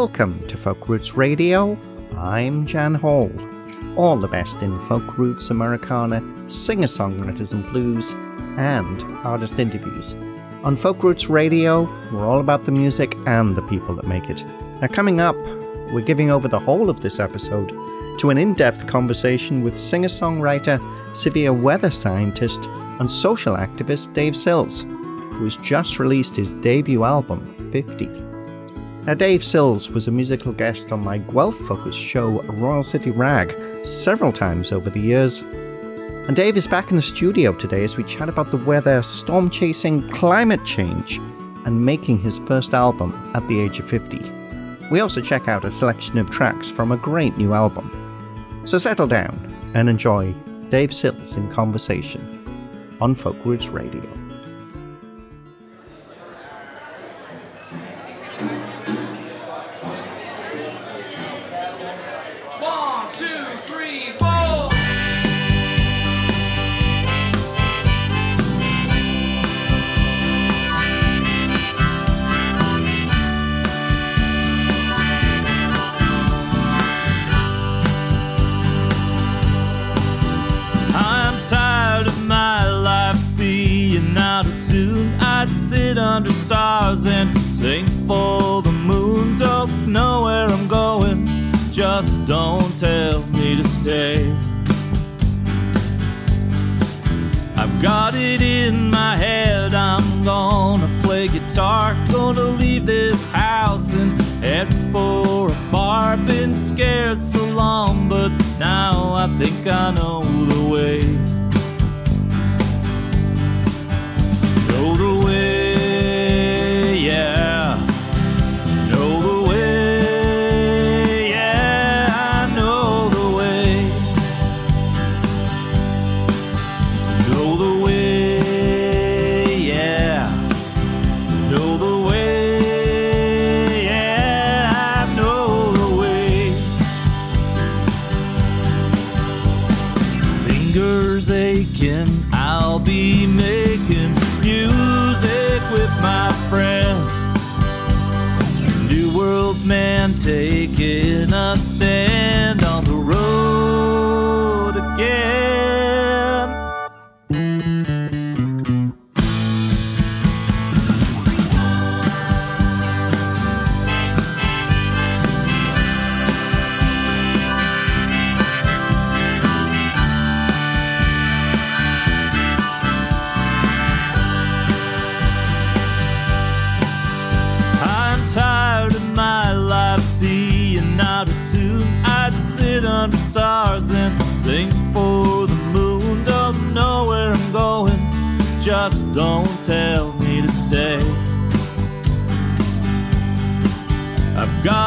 Welcome to Folk Roots Radio. I'm Jan Hall. All the best in folk roots, Americana, singer songwriters and blues, and artist interviews. On Folk Roots Radio, we're all about the music and the people that make it. Now, coming up, we're giving over the whole of this episode to an in depth conversation with singer songwriter, severe weather scientist, and social activist Dave Sills, who has just released his debut album, 50. Now, Dave Sills was a musical guest on my Guelph focused show, Royal City Rag, several times over the years. And Dave is back in the studio today as we chat about the weather, storm chasing, climate change, and making his first album at the age of 50. We also check out a selection of tracks from a great new album. So settle down and enjoy Dave Sills in conversation on Folk Roots Radio. Don't tell me to stay. I've got it in my head, I'm gonna play guitar. Gonna leave this house and head for a bar. Been scared so long, but now I think I know the way. Taking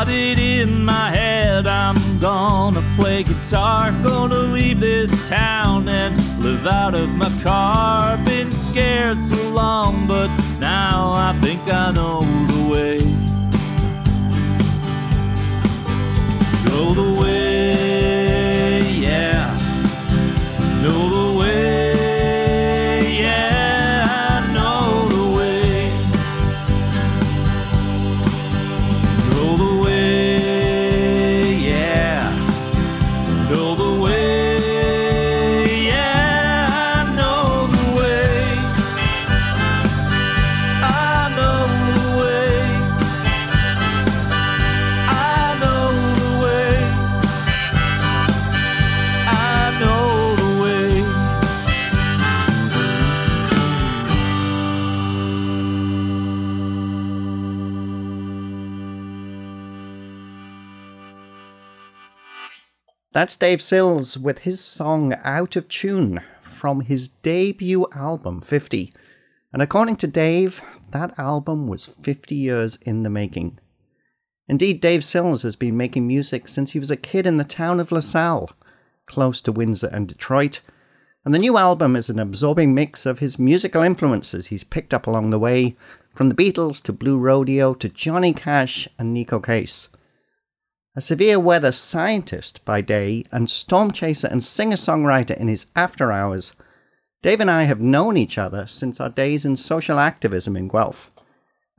got it in my head, I'm gonna play guitar. Gonna leave this town and live out of my car. Been scared so long, but now I think I know That's Dave Sills with his song Out of Tune from his debut album 50. And according to Dave, that album was 50 years in the making. Indeed, Dave Sills has been making music since he was a kid in the town of LaSalle, close to Windsor and Detroit. And the new album is an absorbing mix of his musical influences he's picked up along the way, from the Beatles to Blue Rodeo to Johnny Cash and Neko Case. A severe weather scientist by day and storm chaser and singer songwriter in his after hours, Dave and I have known each other since our days in social activism in Guelph.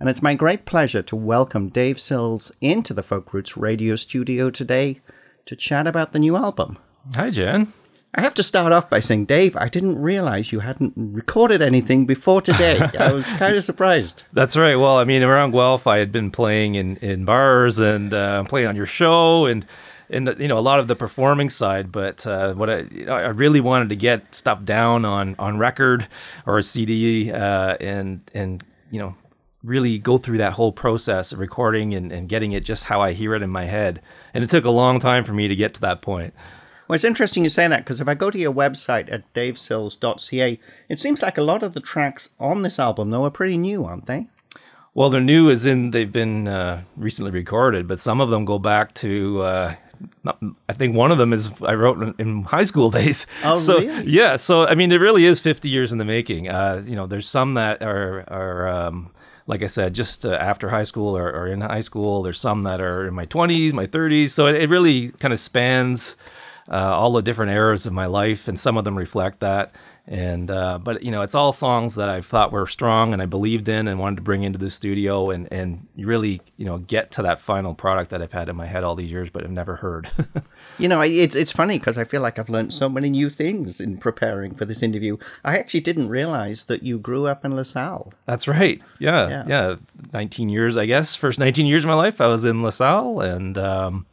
and it's my great pleasure to welcome Dave Sills into the Folk Roots radio studio today to chat about the new album. Hi, Jen. I have to start off by saying, Dave, I didn't realize you hadn't recorded anything before today. I was kind of surprised. That's right. Well, I mean, around Guelph, I had been playing in, in bars and uh, playing on your show and and you know a lot of the performing side. But uh, what I you know, I really wanted to get stuff down on on record or a CD uh, and and you know really go through that whole process of recording and, and getting it just how I hear it in my head. And it took a long time for me to get to that point. Well, it's interesting you say that because if I go to your website at davesills.ca, it seems like a lot of the tracks on this album, though, are pretty new, aren't they? Well, they're new as in they've been uh, recently recorded, but some of them go back to. Uh, not, I think one of them is I wrote in, in high school days. Oh, so, really? Yeah, so I mean, it really is 50 years in the making. Uh, you know, there's some that are are um, like I said, just uh, after high school or, or in high school. There's some that are in my 20s, my 30s. So it, it really kind of spans uh, all the different eras of my life, and some of them reflect that. And uh, but you know, it's all songs that I thought were strong and I believed in and wanted to bring into the studio and and really you know get to that final product that I've had in my head all these years, but I've never heard. You know, it, it's funny because I feel like I've learned so many new things in preparing for this interview. I actually didn't realize that you grew up in LaSalle. That's right. Yeah, Yeah. yeah. 19 years, I guess. First 19 years of my life, I was in LaSalle. And, um,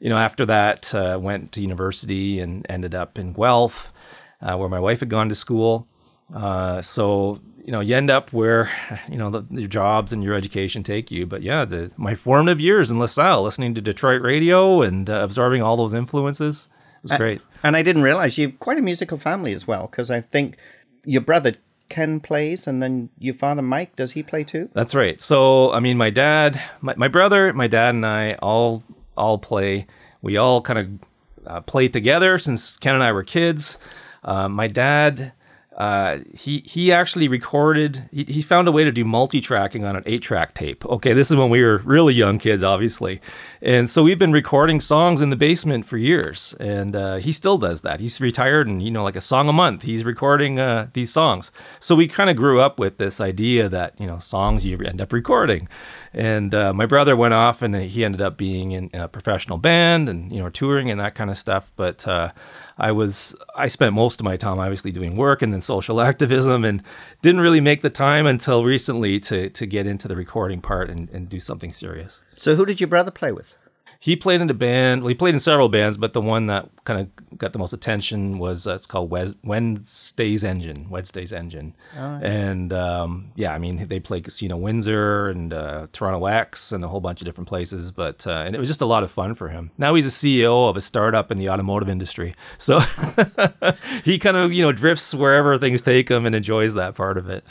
you know, after that, uh, went to university and ended up in Guelph, uh, where my wife had gone to school. Uh, so, you know, you end up where, you know, the, your jobs and your education take you. But yeah, the, my formative years in LaSalle, listening to Detroit radio and uh, absorbing all those influences was great. And I didn't realize you've quite a musical family as well because I think your brother Ken plays and then your father Mike, does he play too? That's right. So, I mean, my dad, my, my brother, my dad, and I all all play. We all kind of uh, played together since Ken and I were kids. Uh, my dad, uh, he he actually recorded. He, he found a way to do multi-tracking on an eight-track tape. Okay, this is when we were really young kids, obviously, and so we've been recording songs in the basement for years. And uh, he still does that. He's retired, and you know, like a song a month, he's recording uh, these songs. So we kind of grew up with this idea that you know, songs you end up recording. And uh, my brother went off, and he ended up being in a professional band, and you know, touring and that kind of stuff. But uh, I was I spent most of my time obviously doing work and then social activism and didn't really make the time until recently to to get into the recording part and, and do something serious. So who did your brother play with? He played in a band. Well, he played in several bands, but the one that kind of got the most attention was uh, it's called Wed- Wednesday's Engine. Wednesday's Engine, and um, yeah, I mean they played Casino Windsor and uh, Toronto X and a whole bunch of different places. But uh, and it was just a lot of fun for him. Now he's a CEO of a startup in the automotive industry, so he kind of you know drifts wherever things take him and enjoys that part of it.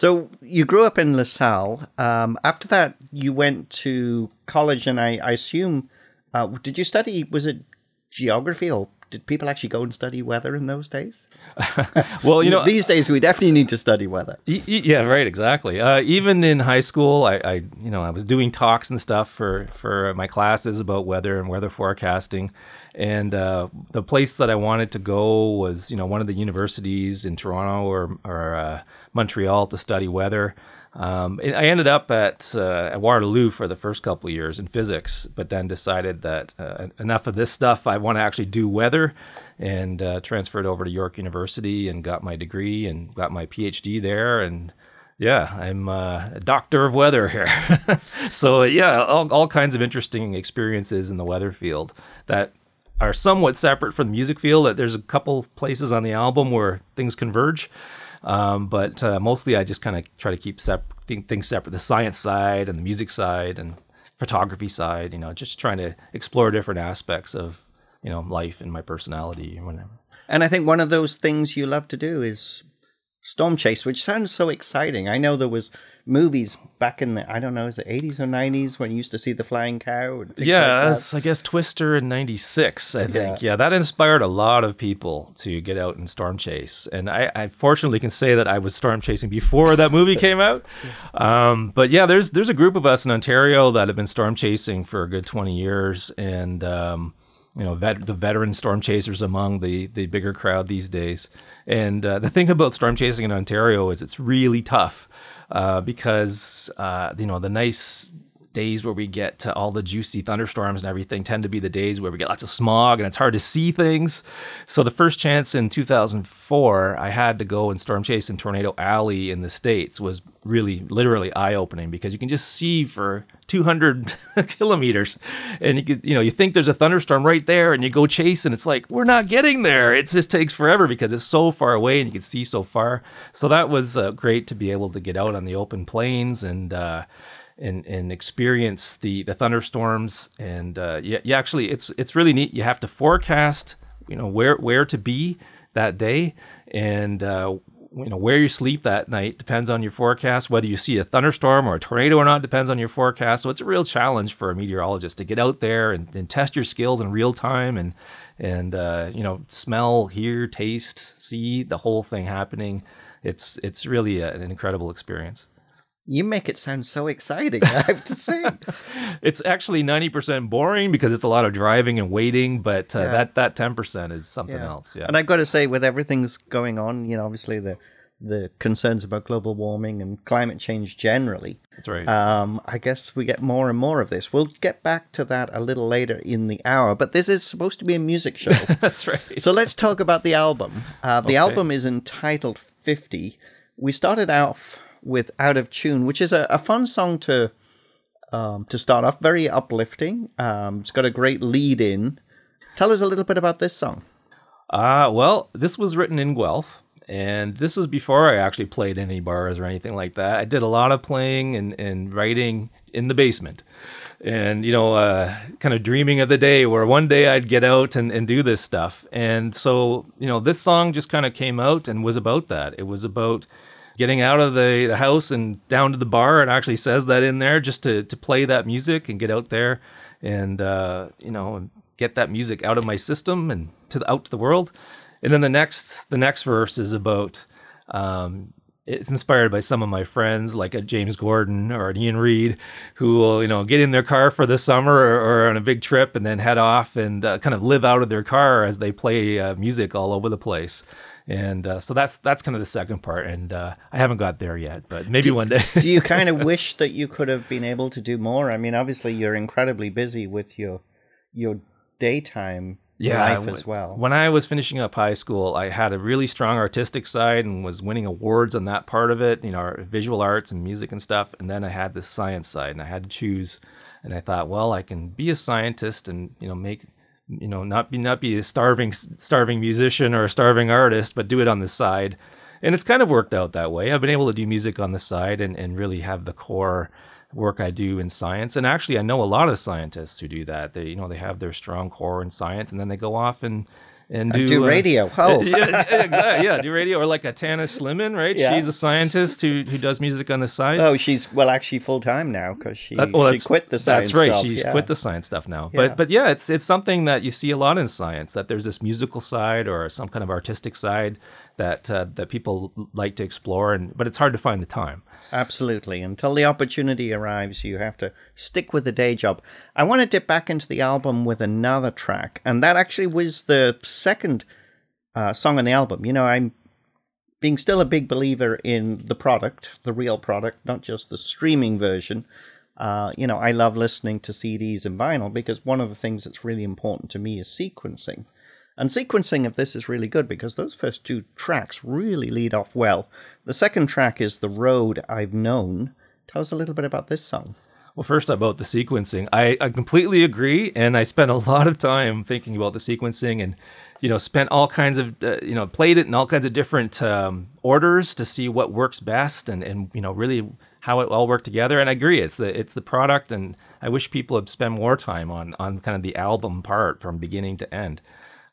So you grew up in LaSalle. Um, after that, you went to college, and I, I assume, uh, did you study? Was it geography, or did people actually go and study weather in those days? Well, you know, these days we definitely need to study weather. Y- y- Yeah, right, exactly. Uh, even in high school, I, I, you know, I was doing talks and stuff for for my classes about weather and weather forecasting, and uh, the place that I wanted to go was, you know, one of the universities in Toronto or or uh, Montreal to study weather. Um, I ended up at, uh, at Waterloo for the first couple years in physics, but then decided that uh, enough of this stuff. I want to actually do weather, and uh, transferred over to York University and got my degree and got my PhD there. And yeah, I'm uh, a doctor of weather here. so yeah, all, all kinds of interesting experiences in the weather field that are somewhat separate from the music field. That there's a couple places on the album where things converge. Um, but uh, mostly, I just kind of try to keep sep- things separate: the science side and the music side and photography side. You know, just trying to explore different aspects of you know life and my personality or whatever. And I think one of those things you love to do is storm chase, which sounds so exciting. I know there was movies back in the I don't know, is it eighties or nineties when you used to see the flying cow? Yeah, like that's I guess Twister in '96. I think. Yeah. that inspired a lot of people to get out and storm chase. And I, I fortunately can say that I was storm chasing before that movie came out. Um, but yeah, there's there's a group of us in Ontario that have been storm chasing for a good 20 years, and um, you know, vet, the veteran storm chasers among the the bigger crowd these days. And uh, the thing about storm chasing in Ontario is it's really tough. uh, because uh, you know the nice days where we get to all the juicy thunderstorms and everything tend to be the days where we get lots of smog and it's hard to see things. So the first chance in 2004, I had to go and storm chase in Tornado Alley in the States was really literally eye opening because you can just see for 200 kilometers and you could, you know, you think there's a thunderstorm right there and you go chase and it's like, we're not getting there. It just takes forever because it's so far away and you can see so far. So that was uh, great to be able to get out on the open plains and, uh, and and experience the the thunderstorms. And uh, yeah, yeah actually it's it's really neat. You have to forecast you know where where to be that day. And uh, you know where you sleep that night depends on your forecast. Whether you see a thunderstorm or a tornado or not depends on your forecast. So it's a real challenge for a meteorologist to get out there and, and test your skills in real time and and uh, you know smell hear taste see the whole thing happening. It's it's really a, an incredible experience You make it sound so exciting, I have to say. it's actually 90% boring because it's a lot of driving and waiting but uh, Yeah. that that 10% is something Yeah. else yeah And I've got to say, with everything's going on, you know, obviously the the concerns about global warming and climate change generally, that's right um, I guess we get more and more of this. We'll get back to that a little later in the hour, but this is supposed to be a music show. that's right so let's talk about the album. Uh, the Okay. album is entitled 50. We started off with Out of Tune, which is a, a fun song to um, to start off, very uplifting. Um, it's got a great lead in. Tell us a little bit about this song. Uh, well, this was written in Guelph, and this was before I actually played any bars or anything like that. I did a lot of playing and, and writing in the basement. And, you know, uh, kind of dreaming of the day where one day I'd get out and, and do this stuff. And so, you know, this song just kind of came out and was about that. It was about getting out of the, the house and down to the bar. It actually says that in there just to, to play that music and get out there and, uh, you know, get that music out of my system and to the, out to the world. And then the next the next verse is about um, it's inspired by some of my friends like a James Gordon or an Ian Reid who will you know get in their car for the summer or, or on a big trip and then head off and uh, kind of live out of their car as they play uh, music all over the place. And uh, so that's that's kind of the second part, and uh, I haven't got there yet, but maybe one day. do you kind of wish that you could have been able to do more? I mean, obviously you're incredibly busy with your your daytime yeah, life as well. When I was finishing up high school, I had a really strong artistic side and was winning awards on that part of it, you know, our visual arts and music and stuff. And then I had the science side, and I had to choose. And I thought, well, I can be a scientist and you know make you know not be not be a starving starving musician or a starving artist, but do it on the side. And it's kind of worked out that way. I've been able to do music on the side and, and really have the core work I do in science. And actually, I know a lot of scientists who do that. They, you know, they have their strong core in science, and then they go off and and do, do uh, radio. Oh, yeah, yeah, do radio or like a Tannis Slimmon, right? Yeah. She's a scientist who who does music on the side. oh, she's well actually full time now because she That- well, she quit the science. That's right. job, She's yeah. quit the science stuff now. But but yeah, it's it's something that you see a lot in science that there's this musical side or some kind of artistic side that uh, that people like to explore, and but it's hard to find the time. Absolutely. Until the opportunity arrives, you have to stick with the day job. I want to dip back into the album with another track, and that actually was the second uh, song on the album. You know, I'm being still a big believer in the product, the real product, not just the streaming version. Uh, you know, I love listening to CDs and vinyl because one of the things that's really important to me is sequencing. And sequencing of this is really good because those first two tracks really lead off well. The second track is The Road I've Known. Tell us a little bit about this song. Well, first about the sequencing, I, I completely agree, and I spent a lot of time thinking about the sequencing, and you know, spent all kinds of uh, you know, played it in all kinds of different um, orders to see what works best, and and you know, really how it all worked together. And I agree, it's the it's the product, and I wish people had spent more time on on kind of the album part from beginning to end.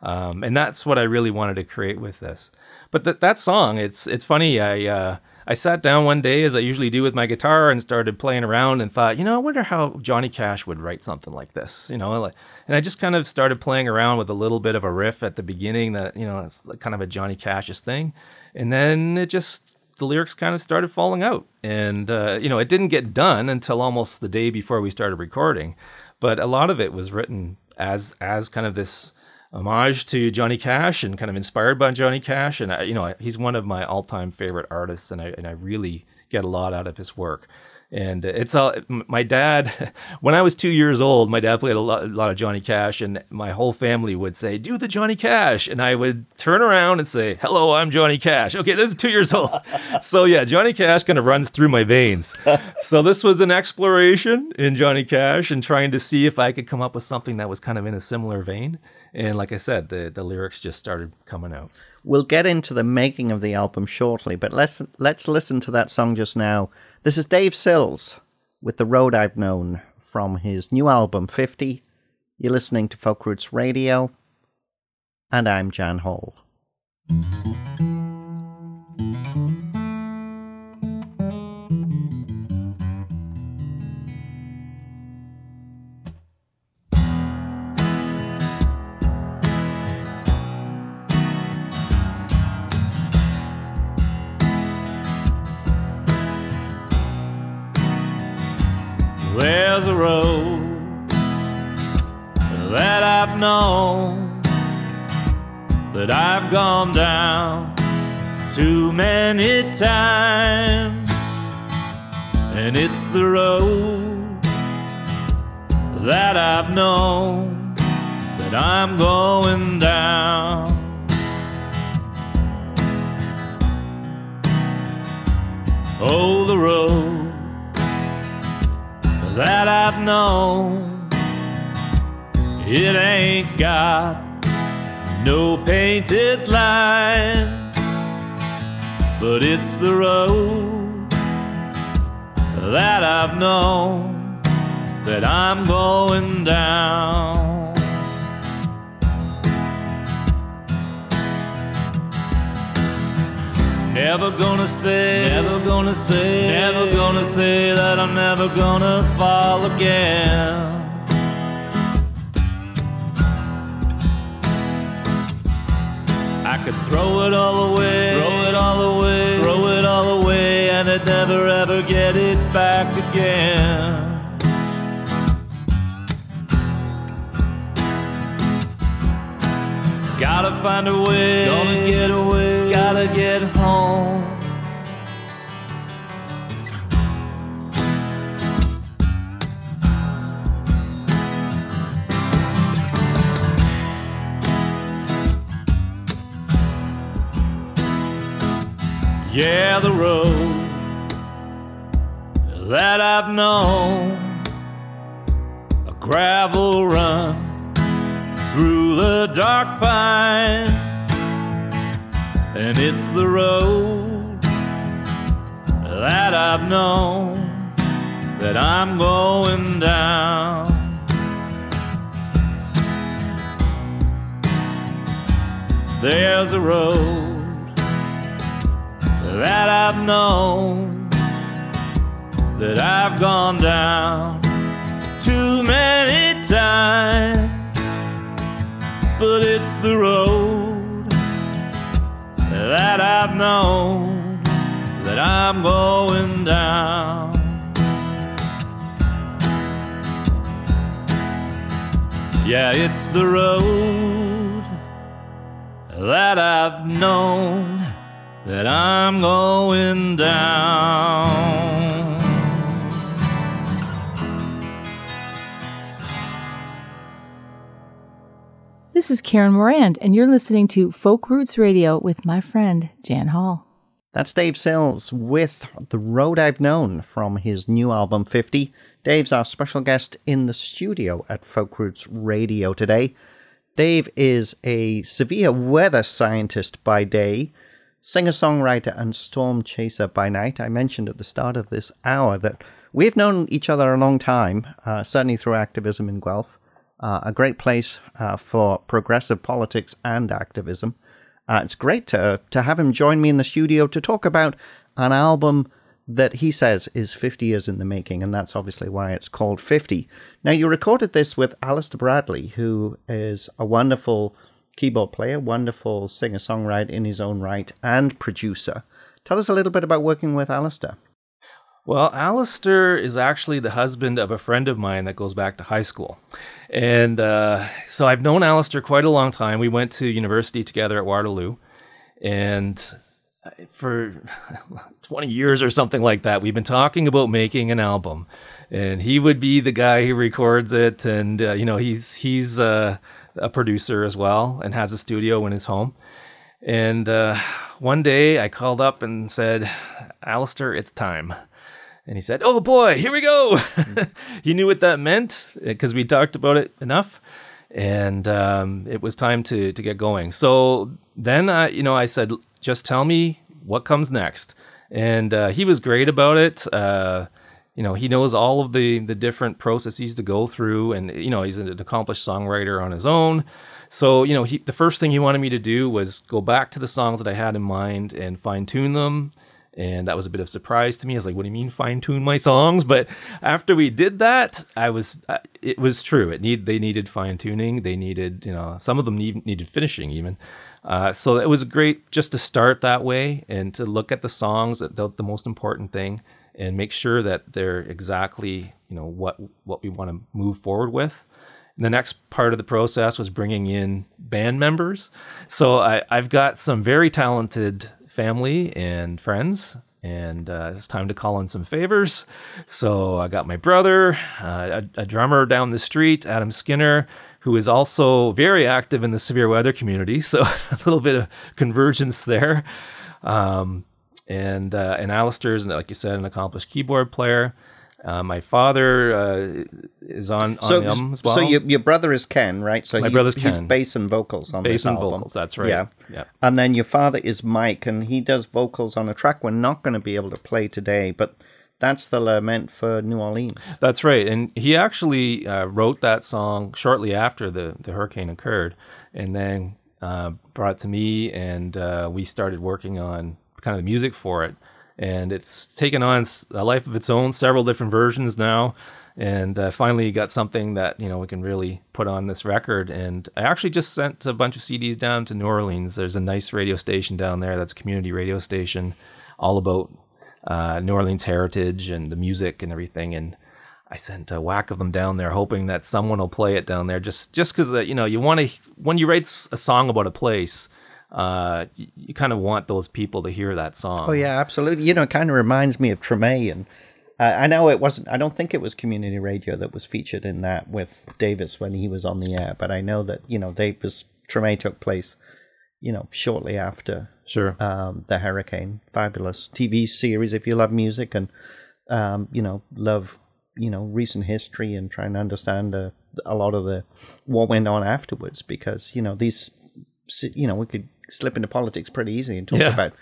Um, and that's what I really wanted to create with this. But that that song, it's it's funny. I uh, I sat down one day, as I usually do with my guitar, and started playing around, and thought, you know, I wonder how Johnny Cash would write something like this. You know, like, and I just kind of started playing around with a little bit of a riff at the beginning that you know it's kind of a Johnny Cash's thing, and then it just the lyrics kind of started falling out, and uh, you know, it didn't get done until almost the day before we started recording, but a lot of it was written as as kind of this homage to Johnny Cash and kind of inspired by Johnny Cash. And I, you know, he's one of my all-time favorite artists, and I and I really get a lot out of his work. And it's all my dad. When I was two years old, my dad played a lot, a lot of Johnny Cash, and my whole family would say, "Do the Johnny Cash," and I would turn around and say, "Hello, I'm Johnny Cash." Okay, this is two years old. so yeah, Johnny Cash kind of runs through my veins. so this was an exploration in Johnny Cash and trying to see if I could come up with something that was kind of in a similar vein. And like I said, the the lyrics just started coming out. We'll get into the making of the album shortly, but let's let's listen to that song just now. This is Dave Sills with The Road I've Known from his new album 50. You're listening to Folk Roots Radio, and I'm Jan Hall. Gone down too many times, and it's the road that I've known that I'm going down. Oh, the road that I've known. It ain't got no painted lines, but it's the road that I've known that I'm going down. Never gonna say, never gonna say, never gonna say that I'm never gonna fall again. Could throw it all away, throw it all away, throw it all away, and I'd never ever get it back again. Gotta find a way, gonna get away, gotta get home. Yeah, the road that I've known, a gravel run through the dark pines, and it's the road that I've known that I'm going down. There's a road that I've known that I've gone down too many times but it's the road that I've known that I'm going down. Yeah, it's the road that I've known that I'm going down. This is Karen Morand, and you're listening to Folk Roots Radio with my friend Jan Hall. That's Dave Sills with The Road I've Known from his new album 50. Dave's our special guest in the studio at Folk Roots Radio today. Dave is a severe weather scientist by day, singer songwriter, and storm chaser by night. I mentioned at the start of this hour that we've known each other a long time, uh, certainly through activism in Guelph. Uh, a great place uh, for progressive politics and activism. Uh, it's great to to have him join me in the studio to talk about an album that he says is 50 years in the making, and that's obviously why it's called 50. Now, you recorded this with Alistair Bradley, who is a wonderful keyboard player, wonderful singer songwriter in his own right, and producer. Tell us a little bit about working with Alistair. Well, Alistair is actually the husband of a friend of mine that goes back to high school. And uh, so I've known Alistair quite a long time. We went to university together at Waterloo. And for 20 years or something like that, we've been talking about making an album, and he would be the guy who records it, and uh, you know he's he's uh, a producer as well and has a studio in his home. And uh, one day I called up and said, Alistair, it's time. And he said, Oh boy, here we go. he knew what that meant because we talked about it enough. And um, it was time to, to get going. So then, I, you know, I said, Just tell me what comes next. And uh, he was great about it. Uh, you know, he knows all of the, the different processes to go through. And, you know, he's an accomplished songwriter on his own. So, you know, he, the first thing he wanted me to do was go back to the songs that I had in mind and fine tune them. And that was a bit of surprise to me. I was like, what do you mean fine tune my songs? But after we did that, I was, it was true. It need, they needed fine tuning. They needed, you know, some of them need, needed finishing even. Uh, so it was great just to start that way and to look at the songs, the, the most important thing, and make sure that they're exactly, you know, what, what we want to move forward with the next part of the process was bringing in band members. So I, have got some very talented family and friends, and uh, it's time to call in some favors. So I got my brother, uh, a, a, drummer down the street, Adam Skinner, who is also very active in the severe weather community. So a little bit of convergence there. Um, and uh, and Alistair's, like you said, an accomplished keyboard player. Uh, my father uh, is on, on so, the album as well. So your, your brother is Ken, right? So my he, brother's he's Ken. bass and vocals on bass and album. vocals. That's right. Yeah, yeah. And then your father is Mike, and he does vocals on a track we're not going to be able to play today, but that's the lament for New Orleans. That's right, and he actually uh, wrote that song shortly after the the hurricane occurred, and then uh, brought it to me, and uh, we started working on kind of the music for it and it's taken on a life of its own, several different versions now. And uh, finally got something that you know we can really put on this record. And I actually just sent a bunch of CDs down to New Orleans. There's a nice radio station down there that's community radio station, all about uh, New Orleans heritage and the music and everything. And I sent a whack of them down there, hoping that someone will play it down there. Just just because uh, you know you want to when you write a song about a place, uh, you, you kind of want those people to hear that song. Oh yeah, absolutely. You know, it kind of reminds me of Treme, and uh, I know it wasn't. I don't think it was community radio that was featured in that with Davis when he was on the air, but I know that you know Davis Treme took place, you know, shortly after Sure. um, the hurricane. Fabulous TV series if you love music and um, you know love you know recent history and trying to understand uh, a lot of the what went on afterwards because you know these you know we could slip into politics pretty easy and talk Yeah. about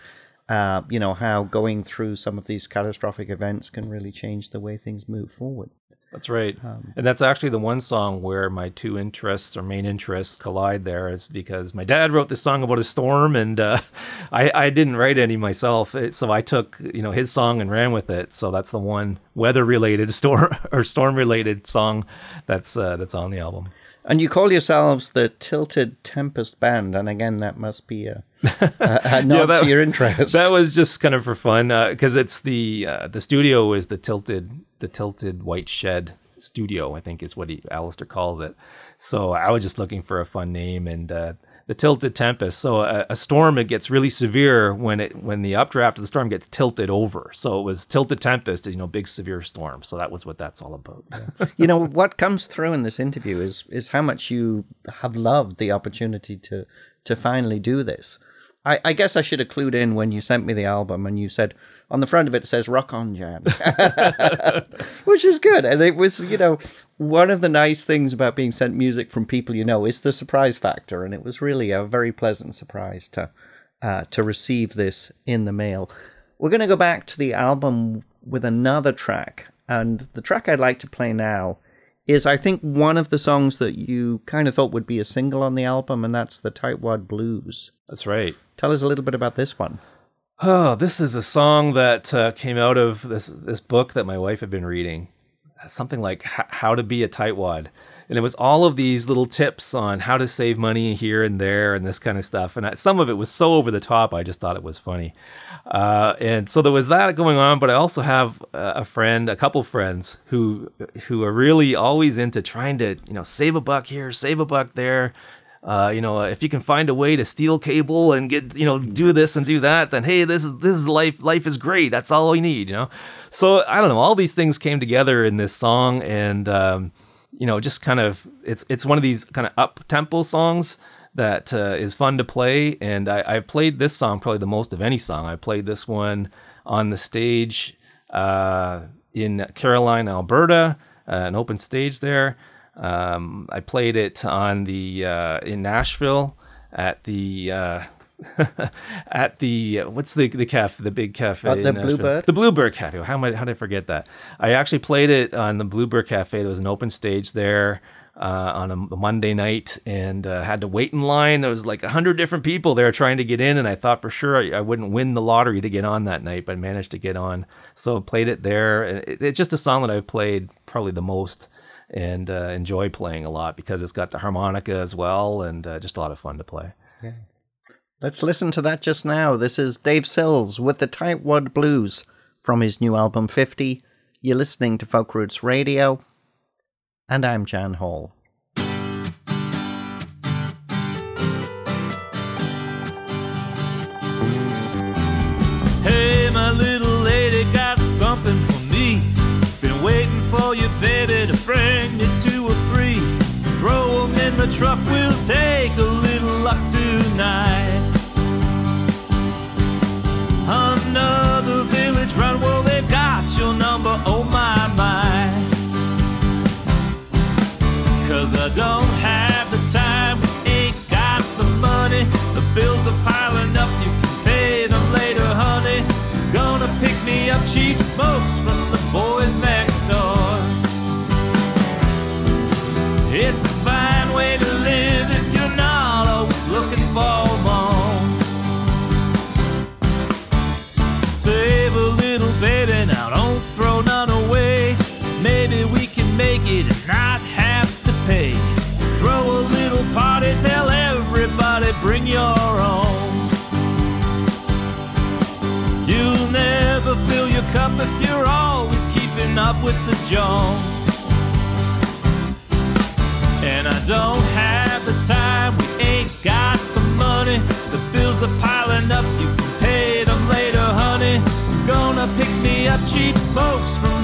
uh, you know how going through some of these catastrophic events can really change the way things move forward. That's right. Um, and that's actually the one song where my two interests or main interests collide there is because my dad wrote this song about a storm and uh, I, I didn't write any myself. So I took, you know, his song and ran with it. So that's the one weather related storm or storm related song that's uh, that's on the album. And you call yourselves the Tilted Tempest Band, and again, that must be a, a, a nod that- to your interest. That was just kind of for fun because it's the uh, the studio is the tilted the tilted white shed studio I think is what he Alistair calls it. So I was just looking for a fun name and uh, the tilted tempest. So a, a storm it gets really severe when it when the updraft of the storm gets tilted over. So it was tilted tempest, you know, big severe storm. So that was what that's all about. you know what comes through in this interview is is how much you have loved the opportunity to to finally do this. I, I guess I should have clued in when you sent me the album and you said on the front of it says "Rock on, Jan," which is good. And it was, you know, one of the nice things about being sent music from people you know is the surprise factor, and it was really a very pleasant surprise to uh, to receive this in the mail. We're going to go back to the album with another track, and the track I'd like to play now is, I think, one of the songs that you kind of thought would be a single on the album, and that's the Tightwad Blues. That's right. Tell us a little bit about this one. Oh, this is a song that uh, came out of this this book that my wife had been reading, something like H- "How to Be a Tightwad," and it was all of these little tips on how to save money here and there and this kind of stuff. And I, some of it was so over the top, I just thought it was funny. Uh, and so there was that going on. But I also have a friend, a couple friends who who are really always into trying to you know save a buck here, save a buck there. Uh, you know, if you can find a way to steal cable and get, you know, do this and do that, then hey, this is this is life. Life is great. That's all we need, you know. So I don't know. All these things came together in this song, and um, you know, just kind of it's it's one of these kind of up tempo songs that uh, is fun to play. And I, I played this song probably the most of any song. I played this one on the stage uh, in Caroline, Alberta, uh, an open stage there. Um, I played it on the uh, in Nashville at the uh, at the what's the the cafe the big cafe Uh, the? Bluebird? the Bluebird Cafe. How am I, how did I forget that? I actually played it on the Bluebird Cafe. There was an open stage there uh, on a, Monday night and uh, had to wait in line. There was like a hundred different people there trying to get in and I thought for sure I, I wouldn't win the lottery to get on that night but managed to get on. So played it there. It, it's just a song that I've played probably the most and uh, enjoy playing a lot because it's got the harmonica as well and uh, just a lot of fun to play. Let's listen to that just now. This is Dave Sills with the Tightwad Blues from his new album 50. You're listening to Folk Roots Radio, and I'm Jan Hall. Hey, my little lady got something for me. Been waiting for you, baby, to bring me two or three. Throw 'em in the truck, we'll take a little luck tonight. Another cup if you're always keeping up with the Jones. And I don't have the time, we ain't got the money. The bills are piling up, you can pay them later, honey. Gonna pick me up cheap smokes from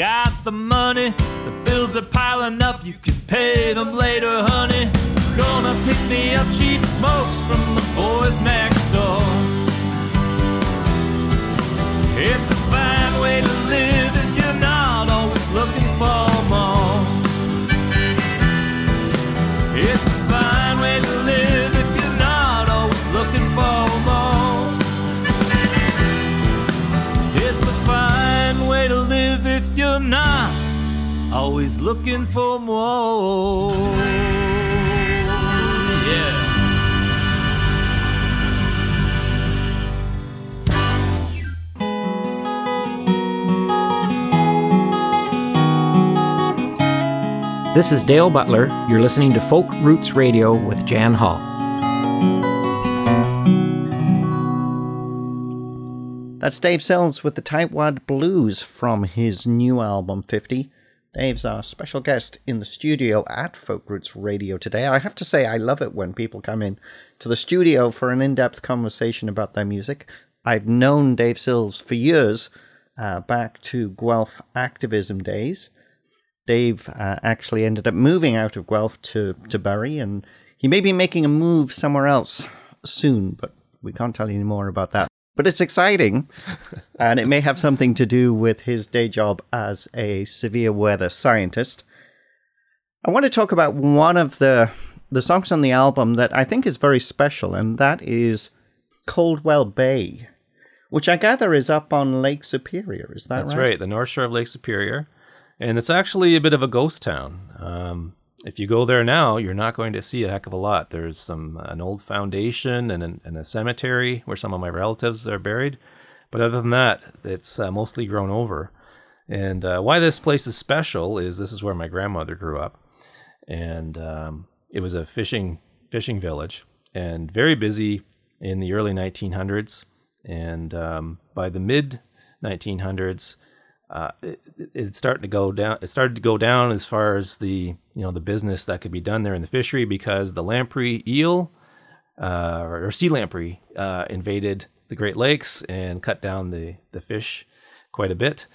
got the money. The bills are piling up, you can pay them later, honey. Gonna pick me up cheap smokes from the boys next always looking for more. Yeah. This is Dale Butler. You're listening to Folk Roots Radio with Jan Hall. That's Dave Sills with the Tightwad Blues from his new album 50. Dave's our special guest in the studio at Folk Roots Radio today. I have to say, I love it when people come in to the studio for an in depth conversation about their music. I've known Dave Sills for years, uh, back to Guelph activism days. Dave uh, actually ended up moving out of Guelph to, to Barrie, and he may be making a move somewhere else soon, but we can't tell you any more about that. But it's exciting, and it may have something to do with his day job as a severe weather scientist. I want to talk about one of the the songs on the album that I think is very special, and that is Coldwell Bay, which I gather is up on Lake Superior. Is that That's right? right, the North Shore of Lake Superior, and it's actually a bit of a ghost town. Um, if you go there now, you're not going to see a heck of a lot. There's some an old foundation and, an, and a cemetery where some of my relatives are buried, but other than that, it's uh, mostly grown over. And uh, why this place is special is this is where my grandmother grew up, and um, it was a fishing fishing village and very busy in the early 1900s. And um, by the mid 1900s, uh, it, it- it's starting to go down. It started to go down as far as the you know the business that could be done there in the fishery because the lamprey eel uh, or sea lamprey uh, invaded the Great Lakes and cut down the the fish quite a bit.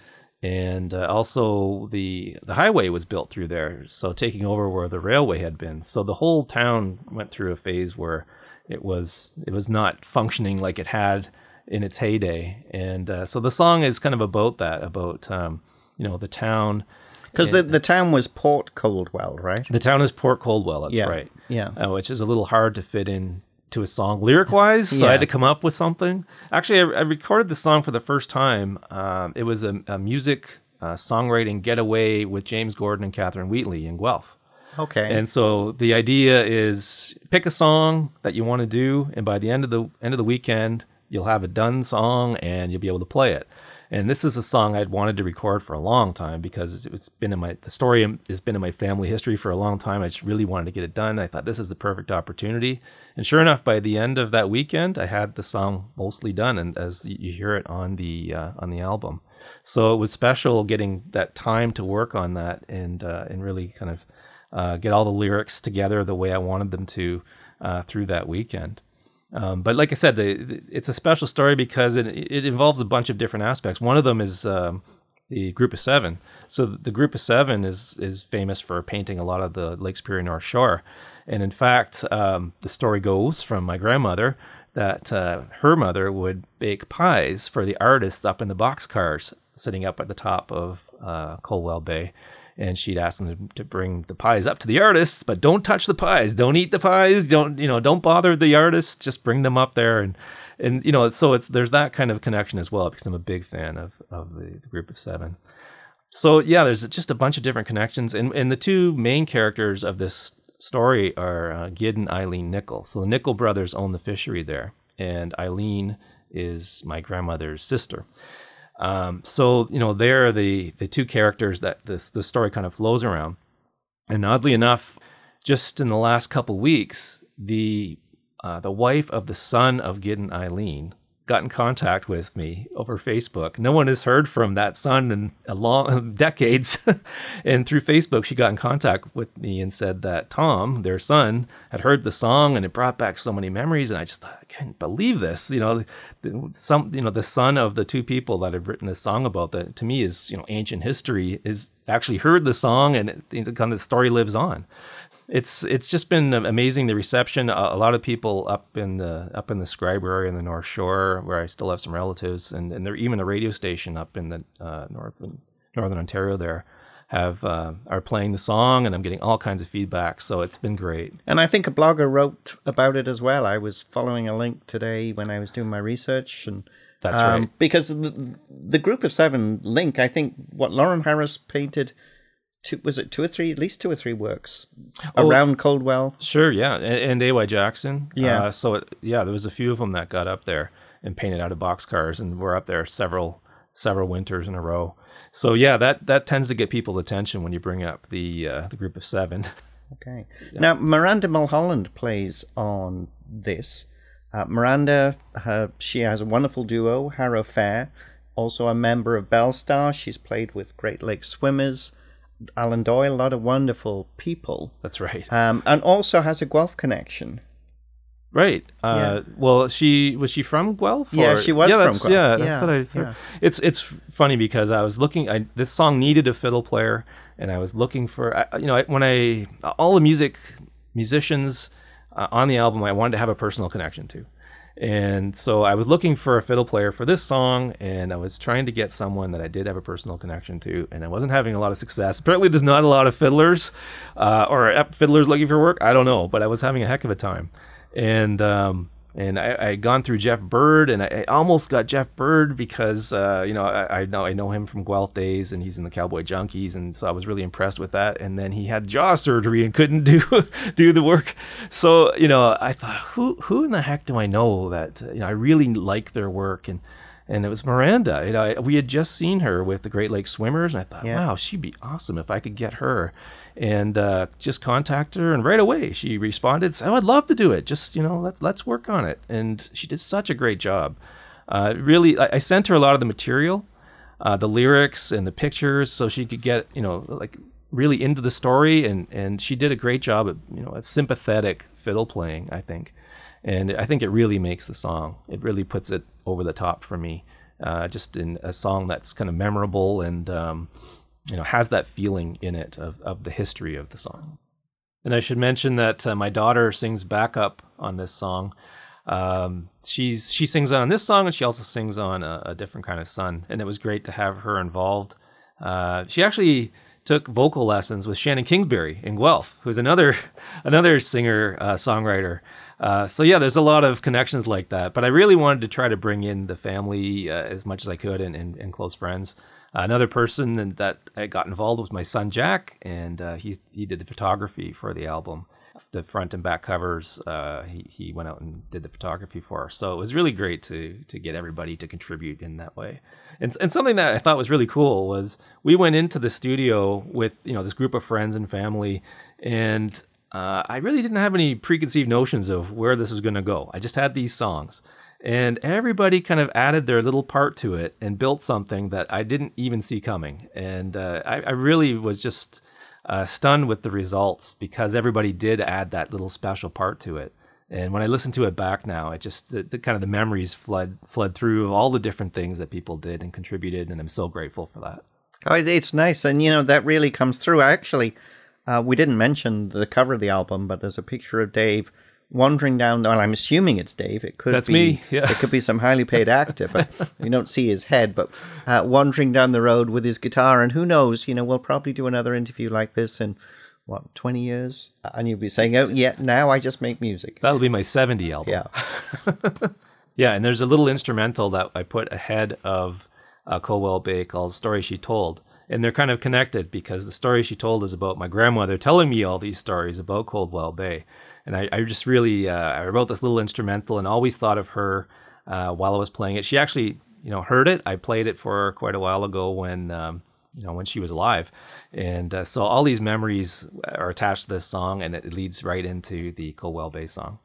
And uh, also the the highway was built through there, so taking over where the railway had been. So the whole town went through a phase where it was it was not functioning like it had in its heyday. And uh, so the song is kind of about that, about um, you know the town. Because the, the town was Port Coldwell, right? The town is Port Coldwell. That's Yeah, right. yeah. uh, which is a little hard to fit in to a song lyric wise. So I had to come up with something. Actually, I, I recorded the song for the first time. Um, it was a, a music uh, songwriting getaway with James Gordon and Catherine Wheatley in Guelph. Okay. And so the idea is pick a song that you want to do, and by the end of the end of the weekend, you'll have a done song and you'll be able to play it. And this is a song I'd wanted to record for a long time because it's been in my the story has been in my family history for a long time. I just really wanted to get it done. I thought this is the perfect opportunity. And sure enough, by the end of that weekend, I had the song mostly done, and as you hear it on the uh, on the album. So it was special getting that time to work on that and uh, and really kind of uh, get all the lyrics together the way I wanted them to uh, through that weekend. Um, but like I said, the, the, it's a special story because it, it involves a bunch of different aspects. One of them is um, the Group of Seven. So the Group of Seven is is famous for painting a lot of the Lake Superior North Shore, and in fact, um, the story goes from my grandmother that uh, her mother would bake pies for the artists up in the boxcars sitting up at the top of uh, Coldwell Bay and she'd ask them to bring the pies up to the artists, but don't touch the pies, don't eat the pies, don't you know, don't bother the artists, just bring them up there and and you know, so it's there's that kind of connection as well because I'm a big fan of of the, the group of seven. So yeah, there's just a bunch of different connections, and and the two main characters of this story are uh, Gid and Eileen Nickel. So the Nickel brothers own the fishery there, and Eileen is my grandmother's sister. Um, so you know they're the the two characters that the the story kind of flows around. And oddly enough, just in the last couple weeks, the uh, the wife of the son of Gideon Eileen got in contact with me over Facebook. No one has heard from that son in a long decades, and through Facebook, she got in contact with me and said that Tom, their son, had heard the song and it brought back so many memories. And I just thought, I can't believe this. You know, some you know the son of the two people that have written this song about that to me is you know ancient history is actually heard the song and it kind of the story lives on it's it's just been amazing the reception. A, a lot of people up in the up in the Schreiber area in the North Shore, where I still have some relatives, and and there even a radio station up in the uh, north northern Ontario there have uh, are playing the song, and I'm getting all kinds of feedback. So it's been great. And I think a blogger wrote about it as well. I was following a link today when I was doing my research, and That's um, right. Because the, the group of seven link, I think what Lawren Harris painted, two, was it two or three, at least two or three works Oh. around Coldwell. Sure, yeah, and, and AY Jackson. Yeah. Uh, so it, yeah, there was a few of them that got up there and painted out of boxcars, and were up there several several winters in a row. So yeah, that that tends to get people's attention when you bring up the uh, the group of seven. Okay. Now Miranda Mulholland plays on this. Uh, Miranda, her, she has a wonderful duo, Harrow Fair, also a member of Belle Starr. She's played with Great Lakes Swimmers, Alan Doyle, a lot of wonderful people, That's right. um, and also has a Guelph connection. Right. Uh, Well, she was she from Guelph? Yeah, she was yeah, from Guelph. Yeah, Yeah, that's what I. Thought. yeah. It's it's funny because I was looking. I this song needed a fiddle player, and I was looking for. I- You know, when I all the music musicians uh, on the album, I wanted to have a personal connection to. And so I was looking for a fiddle player for this song, and I was trying to get someone that I did have a personal connection to, and I wasn't having a lot of success. Apparently, there's not a lot of fiddlers uh, or fiddlers looking for work. I don't know, but I was having a heck of a time. And um, And I, I had gone through Jeff Bird, and I, I almost got Jeff Bird because uh, you know I, I know I know him from Guelph days, and he's in the Cowboy Junkies, and so I was really impressed with that. And then he had jaw surgery and couldn't do do the work. So you know I thought, who who in the heck do I know that you know I really like their work and and it was Miranda. You know, we had just seen her with the Great Lakes Swimmers, and I thought, Yeah. wow, she'd be awesome if I could get her. And uh, just contacted her, and right away she responded, "Oh, I'd love to do it. Just you know, let's let's work on it." And she did such a great job. Uh, really, I, I sent her a lot of the material, uh, the lyrics and the pictures, so she could get you know like really into the story, and and she did a great job at you know at sympathetic fiddle playing. I think and I think it really makes the song. It really puts it over the top for me, uh, just in a song that's kind of memorable and um, you know has that feeling in it of, of the history of the song. And I should mention that uh, my daughter sings backup on this song. Um, she's she sings on this song and she also sings on a, a different kind of sun, and it was great to have her involved. Uh, she actually took vocal lessons with Shannon Kingsbury in Guelph, who's another another singer uh, songwriter. Uh, so yeah, there's a lot of connections like that. But I really wanted to try to bring in the family uh, as much as I could and, and, and close friends. Another person that- I got involved was my son Jack, and uh, he he did the photography for the album, the front and back covers. Uh, he he went out and did the photography for us. So it was really great to to get everybody to contribute in that way. And and something that I thought was really cool was we went into the studio with you know this group of friends and family, and uh, I really didn't have any preconceived notions of where this was going to go. I just had these songs, and everybody kind of added their little part to it and built something that I didn't even see coming. And uh, I, I really was just uh, stunned with the results because everybody did add that little special part to it. And when I listen to it back now, it just the, the kind of the memories flood flood through of all the different things that people did and contributed, and I'm so grateful for that. Oh, it's nice, and you know that really comes through. Actually, uh, we didn't mention the cover of the album, but there's a picture of Dave wandering down. Well, I'm assuming it's Dave. It could That's be, me, yeah. it could be some highly paid actor, but you don't see his head. But uh, wandering down the road with his guitar, and who knows? You know, we'll probably do another interview like this in what 20 years, and you'll be saying, "Oh, yeah, now I just make music." That'll be my 70 album. Yeah. Yeah, and there's a little instrumental that I put ahead of uh, Coldwell Bay called "Story She Told," and they're kind of connected because the story she told is about my grandmother telling me all these stories about Coldwell Bay, and I, I just really uh, I wrote this little instrumental and always thought of her uh, while I was playing it. She actually, you know, heard it. I played it for her quite a while ago when. Um, you know when she was alive and uh, so all these memories are attached to this song and it leads right into the coldwell bay song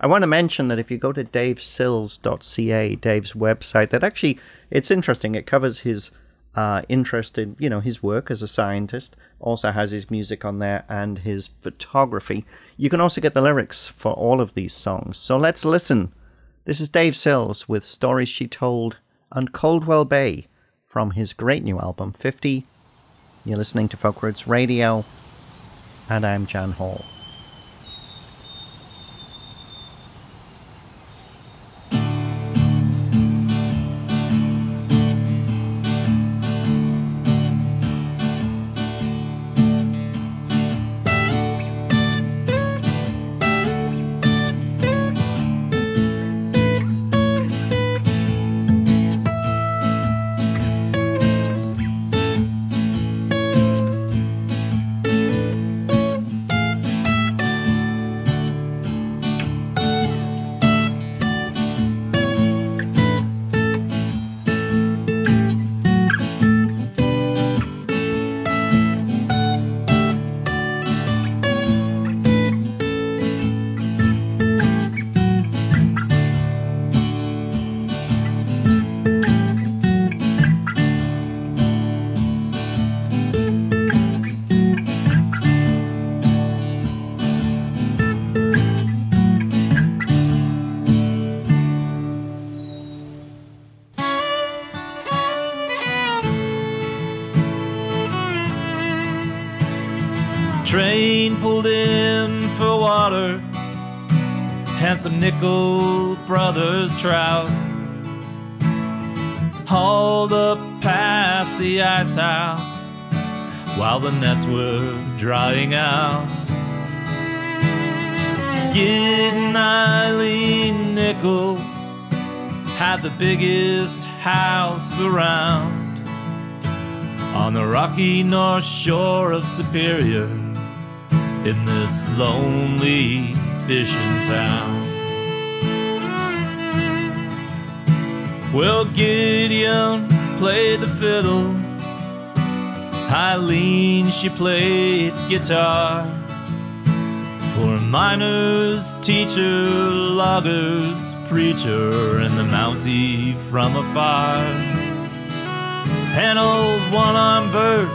I want to mention that if you go to davesills.ca, Dave's website, that actually it's interesting. It covers his uh, interest in you know his work as a scientist. Also has his music on there and his photography. You can also get the lyrics for all of these songs. So let's listen. This is Dave Sills with Stories She Told and Coldwell Bay from his great new album 50. You're listening to Folk Roots Radio, and I'm Jan Hall. Biggest house around on the rocky north shore of Superior in this lonely fishing town. Well, Gideon played the fiddle, Eileen, she played guitar. For miners, teacher, loggers, preacher, and the Mountie from afar. And old one armed bird,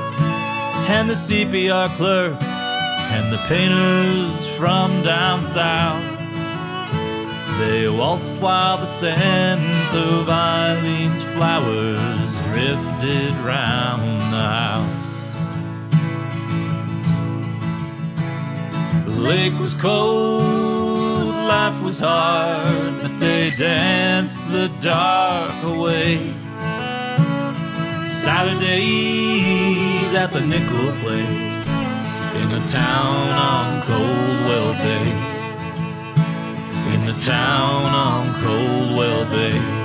and the CPR clerk, and the painters from down south. They waltzed while the scent of Eileen's flowers drifted round the house. The lake was cold, life was hard, but they danced the dark away. Saturdays at the Nickel Place in the town on Coldwell Bay. In the town on Coldwell Bay.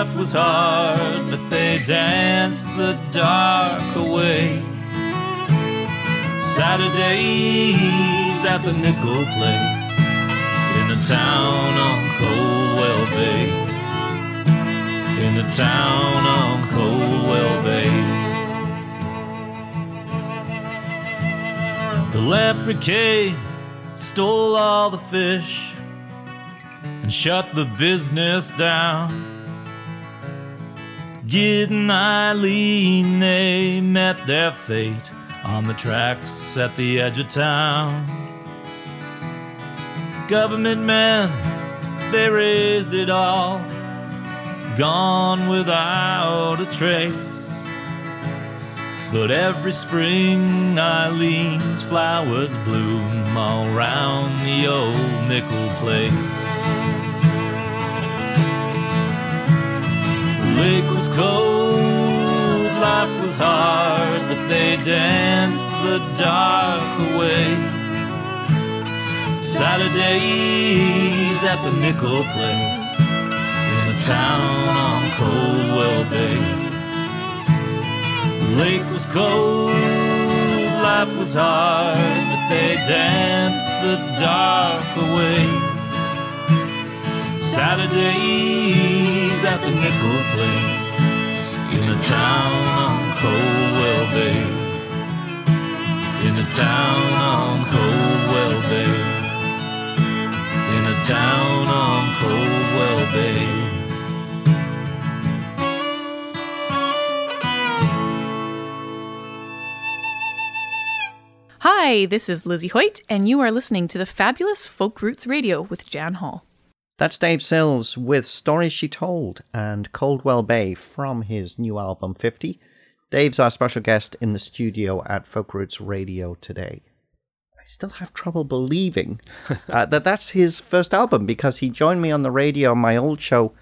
Life was hard, but they danced the dark away. Saturdays at the Nickel Place in the town on Coldwell Bay. In the town on Coldwell Bay. The leprechaun stole all the fish and shut the business down. Gid and Eileen, they met their fate on the tracks at the edge of town. Government men, they raised it all, gone without a trace. But every spring, Eileen's flowers bloom all round the old nickel place. Lake was cold, life was hard, but they danced the dark away. Saturdays at the nickel place in the town on Coldwell Bay. The lake was cold, life was hard, but they danced the dark away. Saturdays at the Nickel Place in the town on Coldwell Bay. In the town on Coldwell Bay. In the town on Coldwell Bay. Hi, this is Lizzie Hoyt, and you are listening to the fabulous Folk Roots Radio with Jan Hall. That's Dave Sills with Stories She Told and Coldwell Bay from his new album 50. Dave's our special guest in the studio at Folk Roots Radio today. I still have trouble believing uh, that that's his first album because he joined me on the radio on my old show,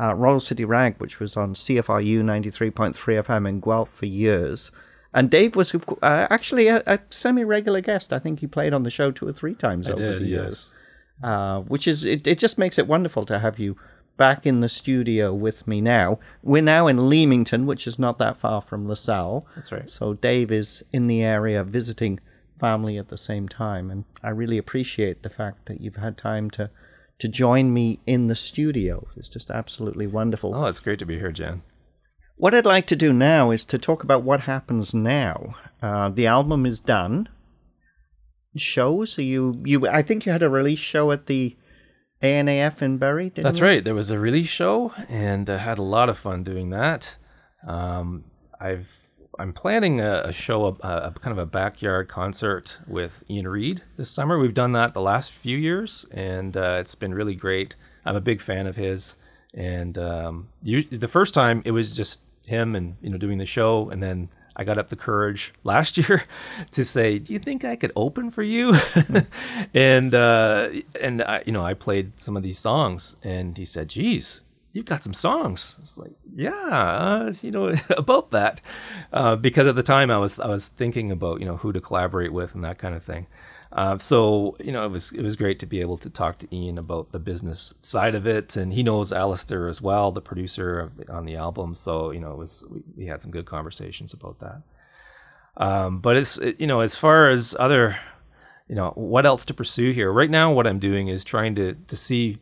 uh, Royal City Rag, which was on CFRU 93.3 FM in Guelph for years. And Dave was uh, actually a, a semi regular guest. I think he played on the show two or three times I over did, the yes. years uh, which is it, it just makes it wonderful to have you back in the studio with me now. We're now in Leamington, which is not that far from LaSalle. That's right. So Dave is in the area visiting family at the same time, and I really appreciate the fact that you've had time to to join me in the studio. It's just absolutely wonderful. Oh, it's great to be here, Jan. What I'd like to do now is to talk about what happens now. Uh, the album is done. Shows so you you I think you had a release show at the ANAF in Barrie. Didn't That's you? right. There was a release show, and I had a lot of fun doing that. Um, I've I'm planning a, a show, a, a kind of a backyard concert with Ian Reid this summer. We've done that the last few years, and uh, it's been really great. I'm a big fan of his, and um, you, the first time it was just him and you know doing the show, and then I got up the courage last year to say, "Do you think I could open for you?" and uh, and I, you know, I played some of these songs, and he said, "Geez, you've got some songs." It's like, yeah, uh, you know, about that, uh, because at the time I was I was thinking about you know who to collaborate with and that kind of thing. Uh, so you know, it was it was great to be able to talk to Ian about the business side of it, and he knows Alistair as well, the producer of, on the album. So you know, it was we, we had some good conversations about that. Um, but it's it, you know, as far as other, you know, what else to pursue here? Right now, what I'm doing is trying to to see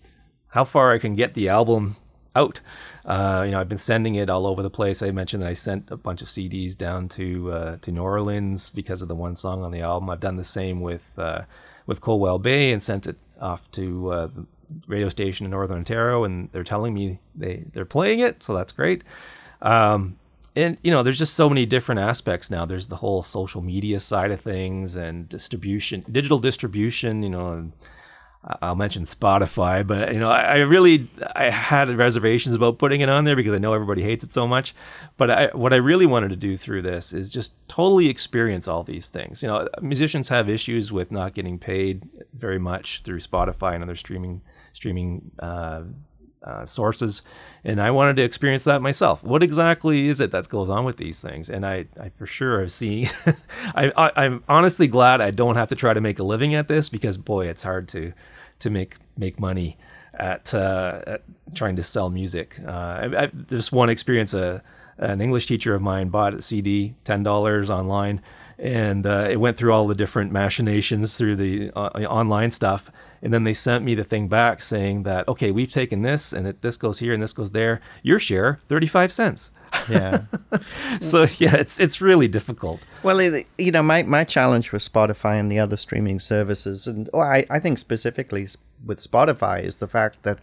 how far I can get the album out. Uh, you know, I've been sending it all over the place. I mentioned that I sent a bunch of CDs down to uh, to New Orleans because of the one song on the album. I've done the same with uh, with Coldwell Bay and sent it off to uh, the radio station in Northern Ontario, and they're telling me they they're playing it, so that's great. Um, and you know, there's just so many different aspects now. There's the whole social media side of things and distribution, digital distribution. You know, and I'll mention Spotify, but you know, I, really I had reservations about putting it on there because I know everybody hates it so much. But I, what I really wanted to do through this is just totally experience all these things. You know, musicians have issues with not getting paid very much through Spotify and other streaming streaming uh, uh, sources, and I wanted to experience that myself. What exactly is it that goes on with these things? And I, I for sure have seen. I, I, I'm honestly glad I don't have to try to make a living at this because boy, it's hard to to make make money at, uh, at trying to sell music. Uh, I, I, there's one experience. A an English teacher of mine bought a CD, ten dollars online, and uh, it went through all the different machinations through the uh, online stuff. And then they sent me the thing back saying that okay, we've taken this and it, this goes here and this goes there. Your share, thirty five cents. Yeah. so yeah, it's it's really difficult. Well, it, you know, my, my challenge with Spotify and the other streaming services, and well, I, I think specifically with Spotify, is the fact that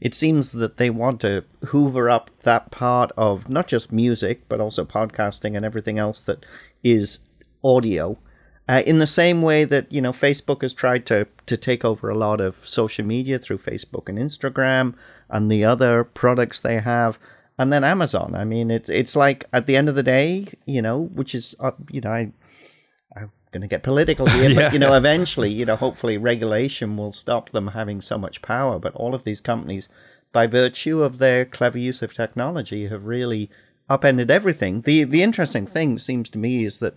it seems that they want to hoover up that part of not just music, but also podcasting and everything else that is audio. Uh, in the same way that you know Facebook has tried to to take over a lot of social media through Facebook and Instagram and the other products they have, and then Amazon. I mean, it, it's like at the end of the day, you know, which is uh, you know, I I'm going to get political here, Yeah. but you know, eventually, you know, hopefully regulation will stop them having so much power. But all of these companies, by virtue of their clever use of technology, have really upended everything. the The interesting thing seems to me is that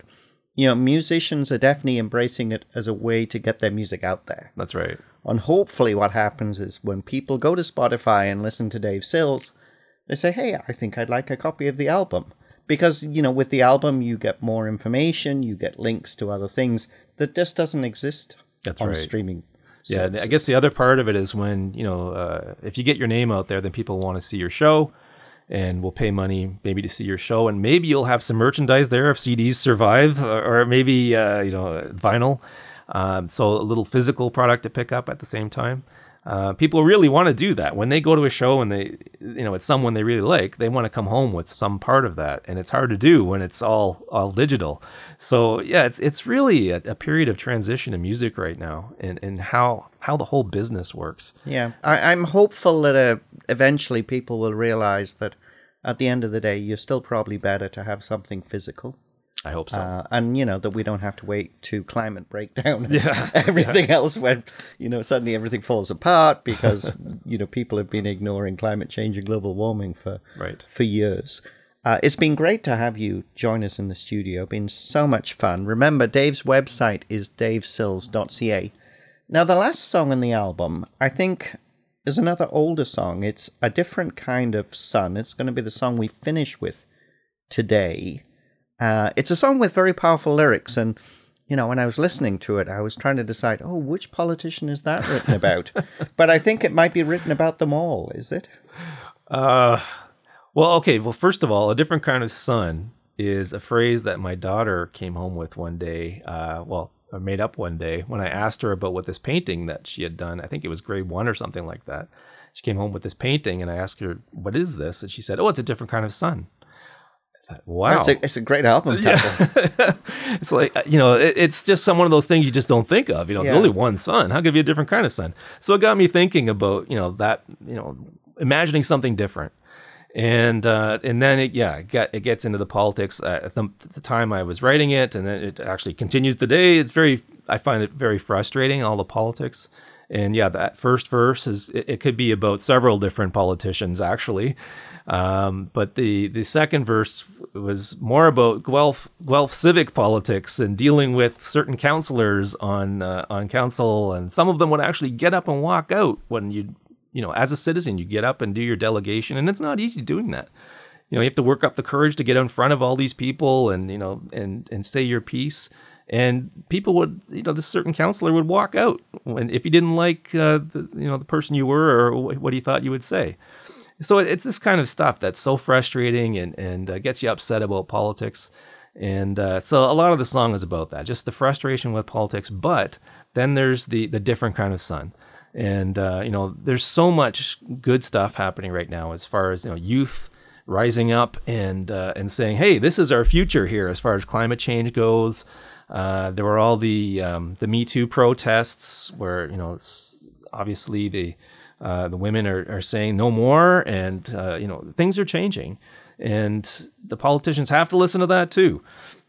you know musicians are definitely embracing it as a way to get their music out there. That's right. And hopefully, what happens is when people go to Spotify and listen to Dave Sills, they say, "Hey, I think I'd like a copy of the album." Because you know, with the album, you get more information, you get links to other things that just doesn't exist That's on right. streaming. Yeah, I guess the other part of it is when you know uh, if you get your name out there, then people want to see your show, and will pay money maybe to see your show, and maybe you'll have some merchandise there if CDs survive, or, or maybe uh, you know vinyl. Um, so a little physical product to pick up at the same time. Uh, people really want to do that when they go to a show and they, you know, it's someone they really like. They want to come home with some part of that, and it's hard to do when it's all all digital. So yeah, it's it's really a, a period of transition in music right now, and and how how the whole business works. Yeah, I, I'm hopeful that uh, eventually people will realize that at the end of the day, you're still probably better to have something physical. I hope so. Uh, and you know that we don't have to wait to climate breakdown and Yeah, everything else when you know suddenly everything falls apart because you know people have been ignoring climate change and global warming for Right. for years. Uh, it's been great to have you join us in the studio. Been so much fun. Remember, Dave's website is davesills.ca. Now, the last song in the album, I think, is another older song. It's a different kind of sun. It's going to be the song we finish with today. Uh, it's a song with very powerful lyrics, and you know, when I was listening to it, I was trying to decide, oh, which politician is that written about? but I think it might be written about them all. Is it? Uh, well, okay. Well, first of all, a different kind of sun is a phrase that my daughter came home with one day. Uh, well, uh, made up one day when I asked her about what this painting that she had done. I think it was grade one or something like that. She came home with this painting, and I asked her, "What is this?" And she said, "Oh, it's a different kind of sun." Wow, It's, a, it's a great album title. it's like you know, it, it's just some one of those things you just don't think of. You know, Yeah. there's only one son. How could it be a different kind of son? So it got me thinking about you know that you know imagining something different, and uh, and then it yeah it, got, it gets into the politics uh, at the, at the time I was writing it, and then it actually continues today. It's very I find it very frustrating all the politics. And yeah, that first verse is it, it could be about several different politicians actually, um, but the the second verse was more about Guelph Guelph civic politics and dealing with certain councillors on uh, on council, and some of them would actually get up and walk out when you you know as a citizen you get up and do your delegation, and it's not easy doing that. You know you have to work up the courage to get in front of all these people and you know and and say your piece. And people would, you know, this certain counselor would walk out when if he didn't like, uh, the, you know, the person you were or what he thought you would say. So it- it's this kind of stuff that's so frustrating and and uh, gets you upset about politics. And uh, so a lot of the song is about that, just the frustration with politics. But then there's the the different kind of sun. And uh, you know, there's so much good stuff happening right now as far as you know, youth rising up and uh, and saying, "Hey, this is our future here." As far as climate change goes, uh, there were all the um, the Me Too protests, where you know, it's obviously the uh, the women are, are saying no more, and uh, you know, things are changing, and the politicians have to listen to that too.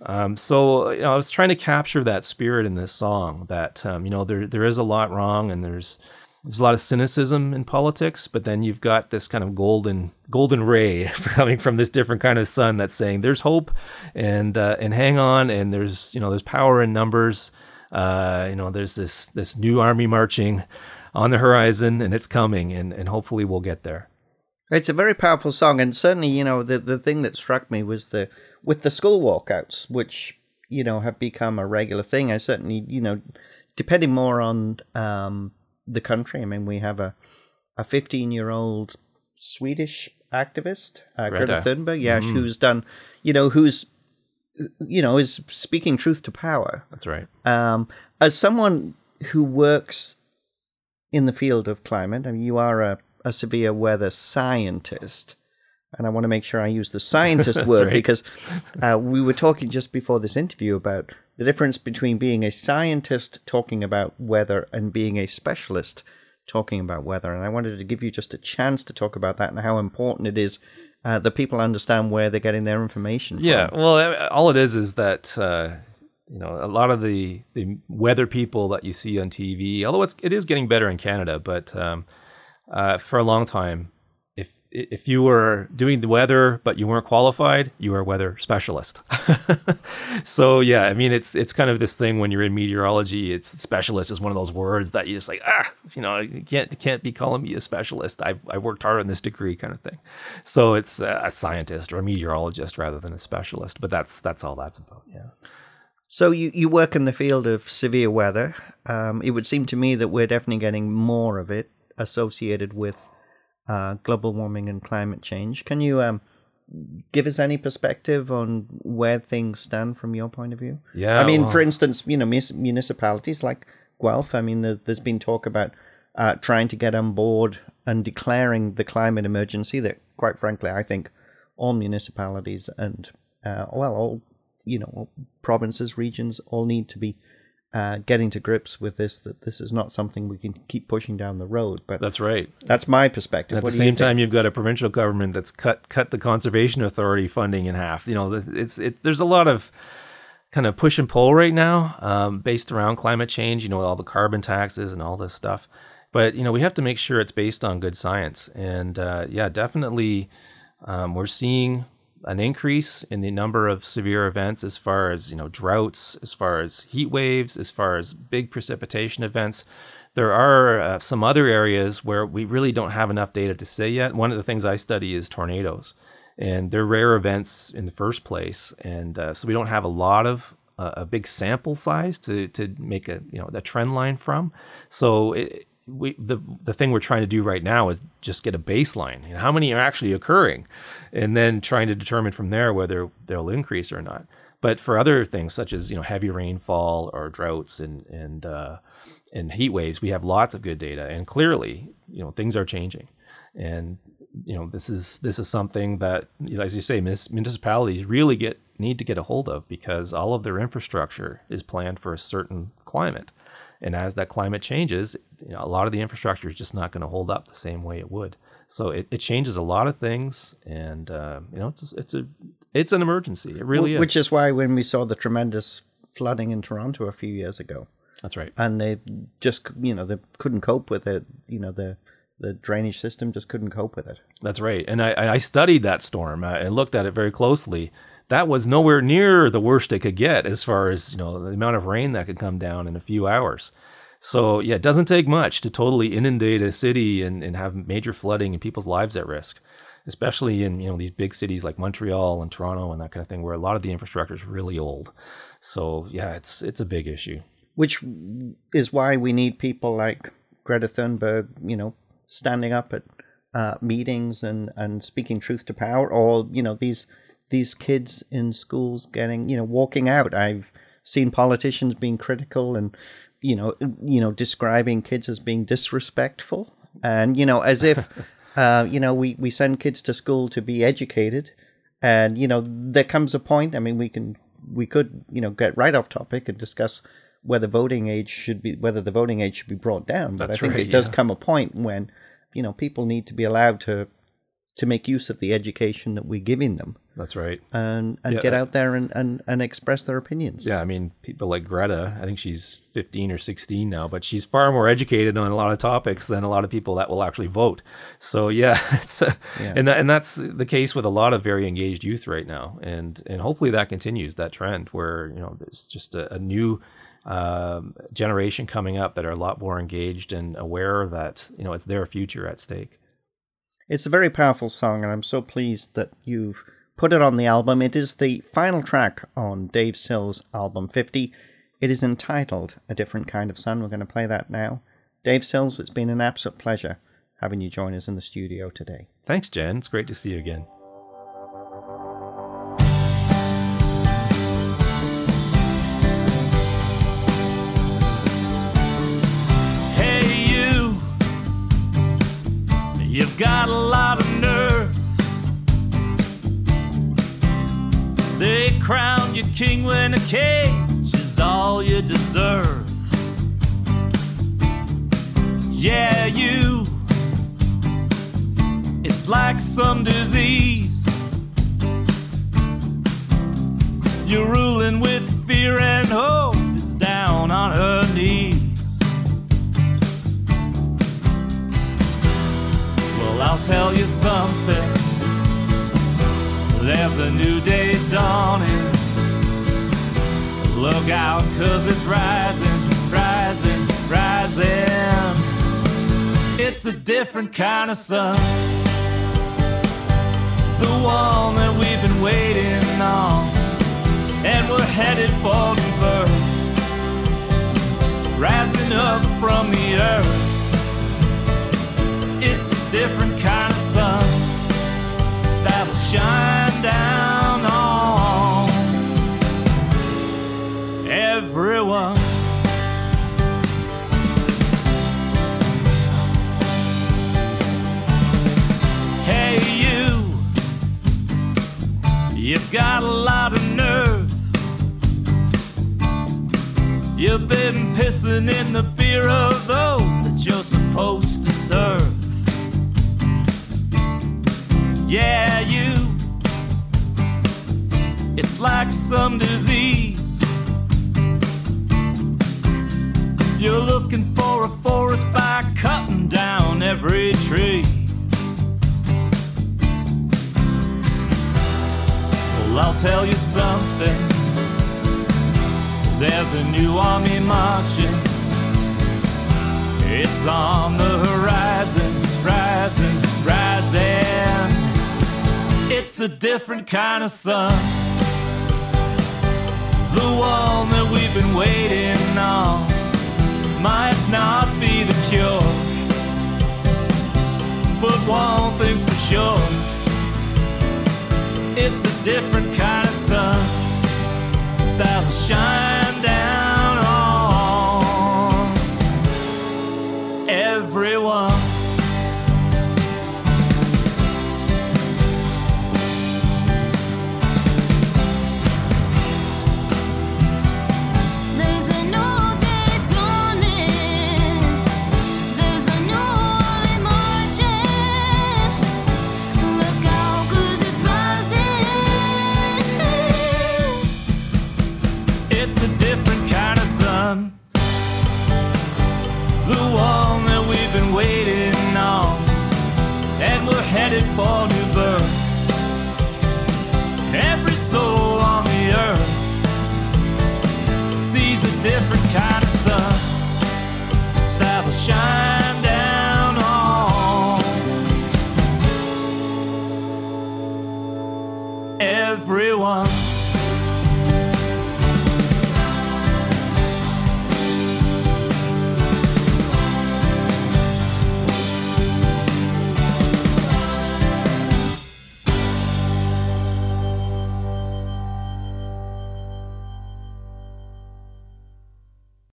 Um, so you know, I was trying to capture that spirit in this song. That um, you know, there there is a lot wrong, and there's there's a lot of cynicism in politics, but then you've got this kind of golden golden ray coming from this different kind of sun that's saying there's hope and uh, and hang on, and there's you know there's power in numbers. Uh, you know, there's this this new army marching on the horizon, and it's coming, and and hopefully we'll get there. It's a very powerful song, and certainly, you know, the the thing that struck me was the with the school walkouts, which you know have become a regular thing. I certainly, you know, depending more on um, the country. I mean, we have a a 15 year old Swedish activist, uh, Greta. Thunberg, yeah, who's done, you know, who's you know is speaking truth to power. That's right. Um, as someone who works in the field of climate, I mean, you are a, a severe weather scientist, and I want to make sure I use the scientist word right. because uh, we were talking just before this interview about the difference between being a scientist talking about weather and being a specialist talking about weather. And I wanted to give you just a chance to talk about that and how important it is uh, that people understand where they're getting their information from. Yeah, well, all it is is that uh, you know a lot of the the weather people that you see on TV, although it's it is getting better in Canada, but um, uh, for a long time, if if you were doing the weather but you weren't qualified, you were a weather specialist. so yeah, I mean it's it's kind of this thing when you're in meteorology, it's specialist is one of those words that you just like ah, you know, you can't can't be calling me a specialist. I I worked hard on this degree, kind of thing. So it's a scientist or a meteorologist rather than a specialist. But that's that's all that's about. Yeah. So you, you work in the field of severe weather. Um, it would seem to me that we're definitely getting more of it associated with uh, global warming and climate change. Can you um, give us any perspective on where things stand from your point of view? Yeah, I mean, well- for instance, you know, municipalities like Guelph. I mean, there, there's been talk about uh, trying to get on board and declaring the climate emergency. That, quite frankly, I think all municipalities and uh, well, all you know, provinces, regions, all need to be uh, getting to grips with this. That this is not something we can keep pushing down the road. But That's right. that's my perspective. And at What the do you same time, you've got a provincial government that's cut cut the conservation authority funding in half. You know, it's it. There's a lot of kind of push and pull right now, um, based around climate change. You know, all the carbon taxes and all this stuff. But you know, we have to make sure it's based on good science. And uh, yeah, definitely, um, we're seeing an increase in the number of severe events as far as you know droughts, as far as heat waves, as far as big precipitation events. There are uh, some other areas where we really don't have enough data to say yet. One of the things I study is tornadoes, and they're rare events in the first place, and uh, so we don't have a lot of uh, a big sample size to to make a you know a trend line from. So it, we the the thing we're trying to do right now is just get a baseline. You know, how many are actually occurring, and then trying to determine from there whether they'll increase or not. But for other things such as you know heavy rainfall or droughts and and uh, and heat waves, we have lots of good data, and clearly you know things are changing, and you know this is this is something that as you say municipalities really get need to get a hold of because all of their infrastructure is planned for a certain climate and as that climate changes you know, a lot of the infrastructure is just not going to hold up the same way it would so it, it changes a lot of things and uh, you know it's it's a it's an emergency it really is Which is why when we saw the tremendous flooding in Toronto a few years ago, that's right and they just you know they couldn't cope with it. You know the the drainage system just couldn't cope with it. That's right. And I, I studied that storm and looked at it very closely. That was nowhere near the worst it could get as far as, you know, the amount of rain that could come down in a few hours. So, yeah, it doesn't take much to totally inundate a city and, and have major flooding and people's lives at risk, especially in, you know, these big cities like Montreal and Toronto and that kind of thing where a lot of the infrastructure is really old. So, yeah, it's it's a big issue. Which is why we need people like Greta Thunberg, you know, standing up at uh, meetings and, and speaking truth to power, or you know these these kids in schools getting you know walking out. I've seen politicians being critical and you know you know describing kids as being disrespectful and you know as if uh, you know we we send kids to school to be educated and you know there comes a point i mean we can we could you know get right off topic and discuss whether voting age should be whether the voting age should be brought down but That's i think right, it does yeah. come a point when you know people need to be allowed to to make use of the education that we're giving them That's right. and and Yeah, get out there and, and and express their opinions Yeah, I mean, people like Greta, I think she's 15 or 16 now, but she's far more educated on a lot of topics than a lot of people that will actually vote. So yeah, it's uh, Yeah. and that, and that's the case with a lot of very engaged youth right now, and and hopefully that continues that trend where you know there's just a, a new um, generation coming up that are a lot more engaged and aware that you know it's their future at stake. It's a very powerful song, and I'm so pleased that you've put it on the album. It is the final track on Dave Sill's album 50. It is entitled A Different Kind of Sun. We're going to play that now. Dave Sills, it's been an absolute pleasure having you join us in the studio today. Thanks, Jen. It's great to see you again. King when a cage is all you deserve. Yeah, you. It's like some disease. You're ruling with fear and hope is down on her knees. Well, I'll tell you something. There's a new day dawning. Look out, cause it's rising, rising, rising. It's a different kind of sun. The one that we've been waiting on. And we're headed for new birth. Rising up from the earth. It's a different kind of sun that'll shine down everyone. Hey, you, you've got a lot of nerve. You've been pissing in the beer of those that you're supposed to serve. Yeah, you. It's like some disease. You're looking for a forest by cutting down every tree. Well, I'll tell you something. There's a new army marching. It's on the horizon, rising, rising. It's a different kind of sun. The one that we've been waiting on might not be the cure. But one thing's for sure it's a different kind of sun. that'll shine down on everyone. Different kind of sun that'll shine